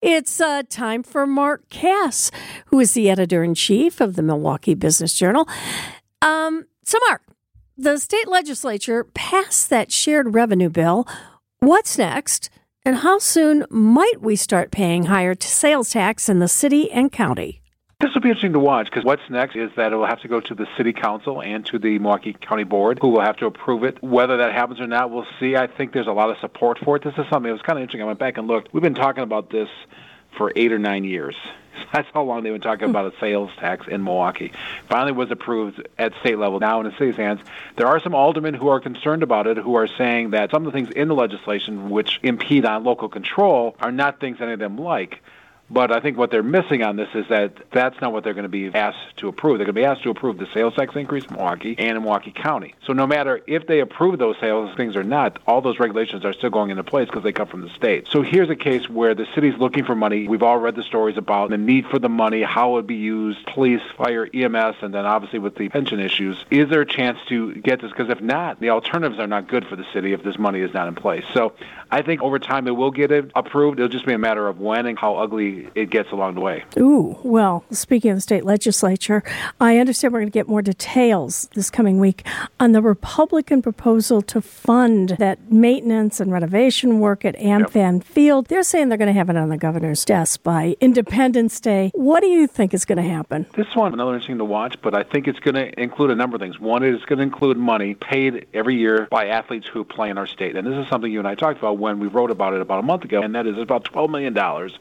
It's uh, time for Mark Kass, who is the editor in chief of the Milwaukee Business Journal. Um, so, Mark, the state legislature passed that shared revenue bill. What's next? And how soon might we start paying higher sales tax in the city and county? This will be interesting to watch because what's next is that it will have to go to the city council and to the Milwaukee County Board, who will have to approve it. Whether that happens or not, we'll see. I think there's a lot of support for it. This is something that was kind of interesting. I went back and looked. We've been talking about this for eight or nine years. That's how long they've been talking hmm. about a sales tax in Milwaukee. Finally was approved at state level. Now in the city's hands. There are some aldermen who are concerned about it who are saying that some of the things in the legislation which impede on local control are not things any of them like. But I think what they're missing on this is that that's not what they're going to be asked to approve. They're going to be asked to approve the sales tax increase in Milwaukee and in Milwaukee County. So no matter if they approve those sales things or not, all those regulations are still going into place because they come from the state. So here's a case where the city's looking for money. We've all read the stories about the need for the money, how it would be used, police, fire, EMS, and then obviously with the pension issues. Is there a chance to get this? Because if not, the alternatives are not good for the city if this money is not in place. So I think over time it will get approved. It'll just be a matter of when and how ugly it gets along the way. Ooh, well, speaking of the state legislature, I understand we're going to get more details this coming week on the Republican proposal to fund that maintenance and renovation work at AmFam yep. Field. They're saying they're going to have it on the governor's desk by Independence Day. What do you think is going to happen? This one, another interesting to watch, but I think it's going to include a number of things. One is going to include money paid every year by athletes who play in our state. And this is something you and I talked about when we wrote about it about a month ago, and that is about $12 million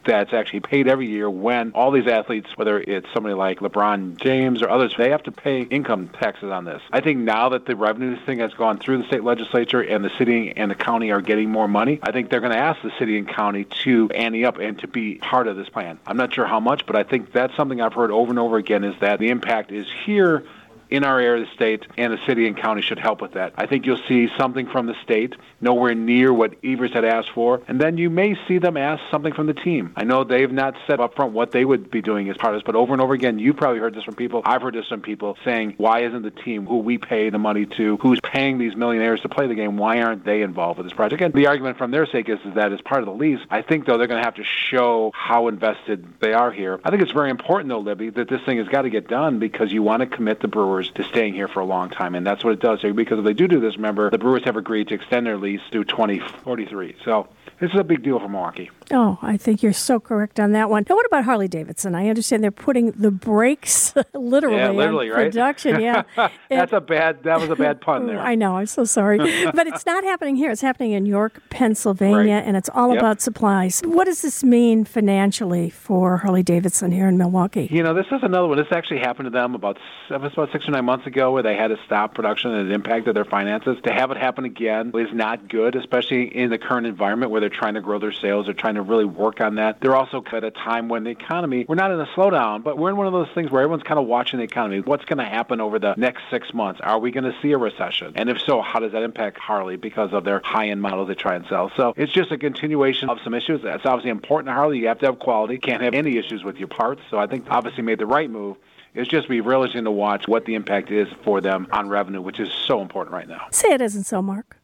that's actually paid every year when all these athletes, whether it's somebody like LeBron James or others, they have to pay income taxes on this. I think now that the revenue thing has gone through the state legislature and the city and the county are getting more money, I think they're going to ask the city and county to ante up and to be part of this plan. I'm not sure how much, but I think that's something I've heard over and over again is that the impact is here in our area of the state, and the city and county should help with that. I think you'll see something from the state, nowhere near what Evers had asked for, and then you may see them ask something from the team. I know they've not said up front what they would be doing as part of this, but over and over again, you've probably heard this from people. I've heard this from people saying, why isn't the team who we pay the money to, who's paying these millionaires to play the game, why aren't they involved with this project? And the argument from their sake is, is that as part of the lease, I think, though, they're going to have to show how invested they are here. I think it's very important, though, Libby, that this thing has got to get done because you want to commit the Brewers Brewers to staying here for a long time, and that's what it does here. Because if they do do this, remember the Brewers have agreed to extend their lease through 2043. So this is a big deal for Milwaukee. Oh, I think you're so correct on that one. Now, what about Harley Davidson? I understand they're putting the brakes literally, yeah, literally on right? production. Yeah, that's a bad. That was a bad pun there. I know. I'm so sorry, but it's not happening here. It's happening in York, Pennsylvania, right. and it's all yep. about supplies. What does this mean financially for Harley Davidson here in Milwaukee? You know, this is another one. This actually happened to them about about six or nine months ago, where they had to stop production and it impacted their finances. To have it happen again is not good, especially in the current environment where they're trying to grow their sales. They're trying to really work on that. They're also at a time when the economy, we're not in a slowdown, but we're in one of those things where everyone's kind of watching the economy. What's going to happen over the next six months? Are we going to see a recession? And if so, how does that impact Harley because of their high-end models they try and sell? So it's just a continuation of some issues. That's obviously important to Harley. You have to have quality. Can't have any issues with your parts. So I think obviously made the right move. It's just be really interesting to watch what the impact is for them on revenue, which is so important right now. Say it isn't so, Mark.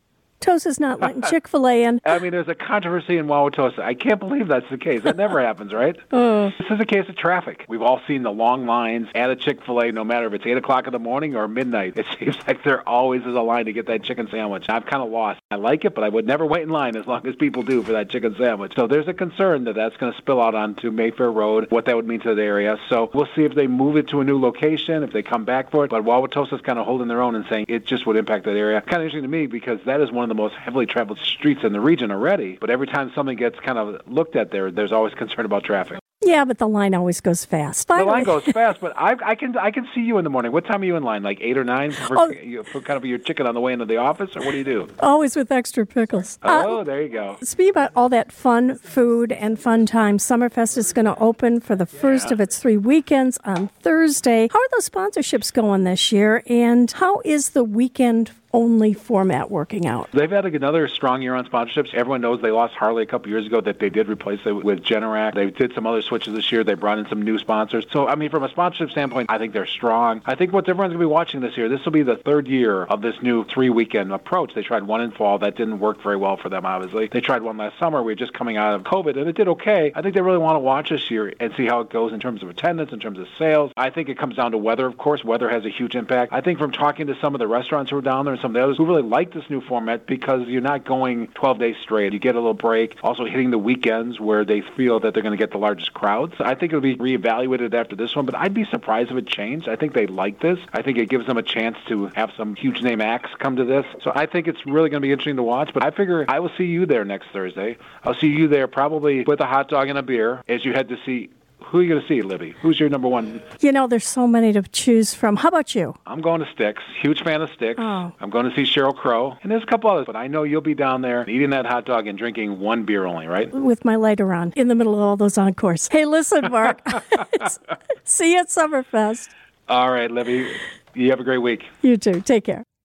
Wauwatosa's not letting Chick Fil A in. I mean, there's a controversy in Wauwatosa. I can't believe that's the case. That never happens, right? Uh, this is a case of traffic. We've all seen the long lines at a Chick Fil A, no matter if it's eight o'clock in the morning or midnight. It seems like there always is a line to get that chicken sandwich. I've kind of lost. I like it, but I would never wait in line as long as people do for that chicken sandwich. So there's a concern that that's going to spill out onto Mayfair Road. What that would mean to the area. So we'll see if they move it to a new location, if they come back for it. But Wauwatosa's kind of holding their own and saying it just would impact that area. Kind of interesting to me because that is one of the most heavily traveled streets in the region already, but every time something gets kind of looked at there, there's always concern about traffic. Yeah, but the line always goes fast. Finally. The line goes fast, but I, I can I can see you in the morning. What time are you in line? Like eight or nine for, oh. you, for kind of your chicken on the way into the office, or what do you do? Always with extra pickles. Oh, uh, there you go. Speaking about all that fun food and fun time, Summerfest is going to open for the first yeah. of its three weekends on Thursday. How are those sponsorships going this year, and how is the weekend only format working out? They've had another strong year on sponsorships. Everyone knows they lost Harley a couple years ago that they did replace it with Generac. They did some other switches this year. They brought in some new sponsors. So, I mean, from a sponsorship standpoint, I think they're strong. I think what everyone's going to be watching this year, this will be the third year of this new three weekend approach. They tried one in fall. That didn't work very well for them, obviously. They tried one last summer. We were just coming out of COVID, and it did okay. I think they really want to watch this year and see how it goes in terms of attendance, in terms of sales. I think it comes down to weather, of course. Weather has a huge impact. I think from talking to some of the restaurants who are down there some of the others who really like this new format because you're not going 12 days straight. You get a little break. Also hitting the weekends where they feel that they're going to get the largest crowds. I think it'll be reevaluated after this one, but I'd be surprised if it changed. I think they like this. I think it gives them a chance to have some huge name acts come to this. So I think it's really going to be interesting to watch. But I figure I will see you there next Thursday. I'll see you there probably with a hot dog and a beer as you head to see who are you going to see, Libby? Who's your number one? You know, there's so many to choose from. How about you? I'm going to Styx. Huge fan of Styx. Oh. I'm going to see Sheryl Crow. And there's a couple others, but I know you'll be down there eating that hot dog and drinking one beer only, right? With my lighter on in the middle of all those encores. Hey, listen, Mark. see you at Summerfest. All right, Libby. You have a great week. You too. Take care.